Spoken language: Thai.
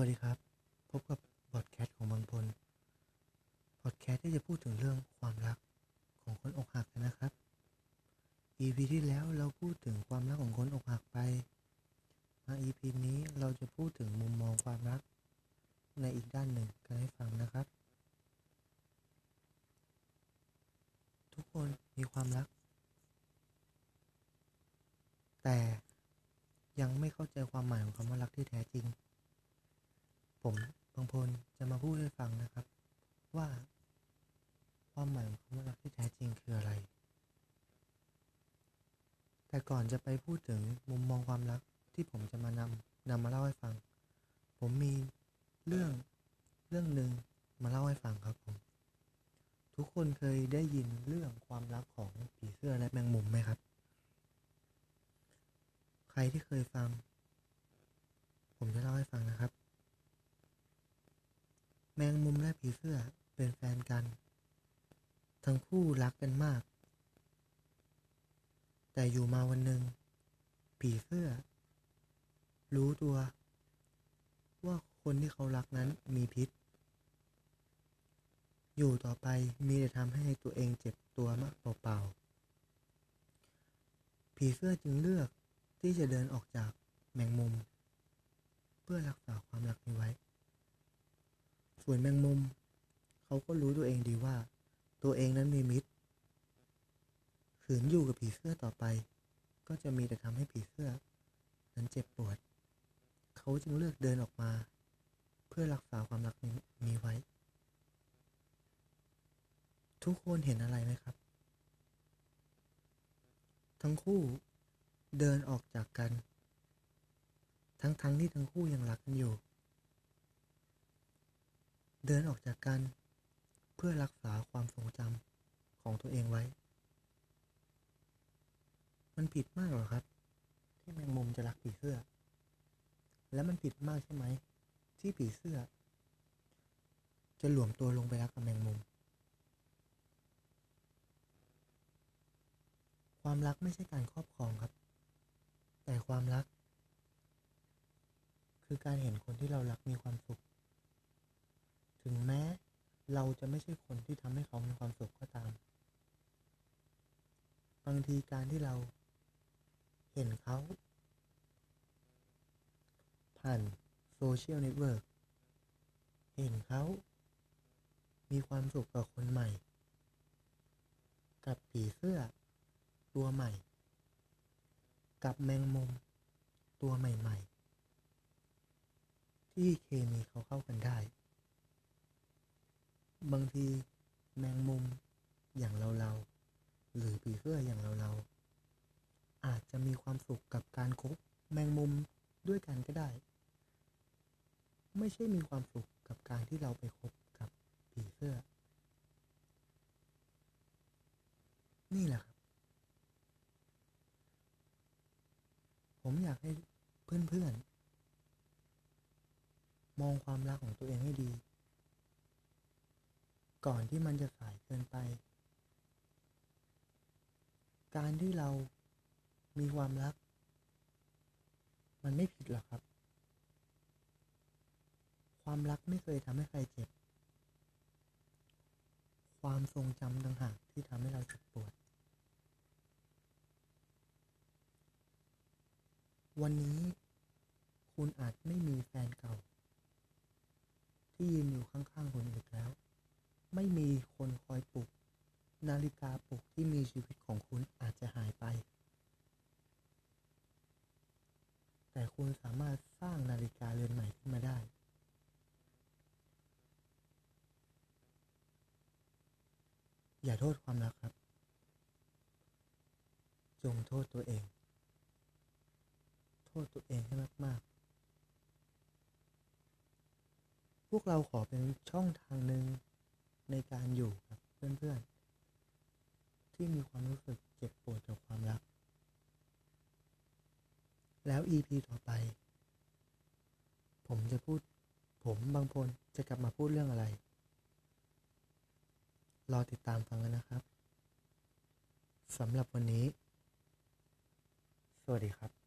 วัสดีครับ พบกับบอดแคสต์ของบางพลพอดแคสต์ที่จะพูดถึงเรื่องความรักของคนอกหักกันนะครับ EP ที่แล้วเราพูดถึงความรักของคนอกหักไป มา EP นี้เราจะพูดถึงมุมมองความรัก ในอีกด้านหนึ่งกันให้ฟังนะครับ ทุกคนมีความรัก แต่ยังไม่เข้าใจความหมายของคำว่ารักที่แท้จริง ผมบางพลจะมาพูดให้ฟังนะครับ ว่า ความหมายของคำว่ารักที่แท้จริงคืออะไร แต่ก่อนจะไปพูดถึงมุมมองความรักที่ผมจะมานำนำมาเล่าให้ฟัง ผมมีเรื่องเรื่องหนึ่งมาเล่าให้ฟังครับผมทุกคนเคยได้ยินเรื่องความรักของผีเสื้อและแมงมุมไหมครับ ใครที่เคยฟัง ผมจะเล่าให้ฟังนะครับ แมงมุมและผีเสื้อเป็นแฟนกัน ทั้งคู่รักกันมาก แต่อยู่มาวันหนึ่ง ผีเสื้อ รู้ตัว ว่าคนที่เขารักนั้นมีพิษ อยู่ต่อไปมีแต่ทำให้ตัวเองเจ็บตัวมากเปล่าๆ ผีเสื้อจึงเลือกที่จะเดินออกจากแมงมุม เพื่อรักษาความรักนี้ไว้ ส่วนแมงมุม เขาก็รู้ตัวเองดีว่า ตัวเองนั้นมีมิตรขืนอยู่กับผีเสื้อต่อไป ก็จะมีแต่ทำให้ผีเสื้อ นั้นเจ็บปวด เขาจึงเลือกเดินออกมา เพื่อรักษาความรักนี้ไว้ ทุกคนเห็นอะไรไหมครับ ทั้งคู่เดินออกจากกัน ทั้งๆทที่ทั้งคู่ยังรักกันอยู่ เดินออกจากกัน เพื่อรักษาความทรงจำของตัวเองไว้ มันผิดมากหรอครับ ที่แมงมุมจะรักผีเสื้อ และมันผิดมากใช่ไหม ที่ผีเสื้อ จะหลวมตัวลงไปรักกับแมงมุม ความรักไม่ใช่การครอบครองครับ แต่ความรัก คือการเห็นคนที่เรารักมีความสุข ถึงแม้เราจะไม่ใช่คนที่ทำให้เขามีความสุขก็ตาม บางทีการที่เราเห็นเขา ผ่าน social network เห็นเขา มีความสุขกับคนใหม่ กับผีเสื้อ ตัวใหม่ กับแมงมุม ตัวใหม่ ๆ ที่เคมีเขาเข้ากันได้ บางทีแมงมุมอย่างเราเราหรือผีเสื้ออย่างเราเราอาจจะมีความสุขกับการคบแมงมุมด้วยกันก็ได้ ไม่ใช่มีความสุขกับการที่เราไปคบกับผีเสื้อ นี่แหละครับ ผมอยากให้เพื่อนๆ มองความรักของตัวเองให้ดี ก่อนที่มันจะสายเกินไป การที่เรามีความรัก มันไม่ผิดหรอกครับ ความรักไม่เคยทำให้ใครเจ็บ ความทรงจำต่างหากที่ทำให้เราเจ็บปวด วันนี้คุณอาจไม่มีแฟนเก่า ที่ยืนอยู่ข้างๆคุณอีกแล้ว ไม่มีคนคอยปลุก นาฬิกาปลุกที่มีชีวิตของคุณอาจจะหายไป แต่คุณสามารถสร้างนาฬิกาเรือนใหม่ขึ้นมาได้อย่าโทษความรักครับ จงโทษตัวเอง โทษตัวเองให้มาก ๆ พวกเราขอเป็นช่องทางหนึ่ง ในการอยู่กับเพื่อนๆ ที่มีความรู้สึกเจ็บปวดจากความรัก แล้ว EP ต่อไป ผมจะพูด ผมบางพลจะกลับมาพูดเรื่องอะไร รอติดตามฟังกันนะครับสำหรับวันนี้ สวัสดีครับ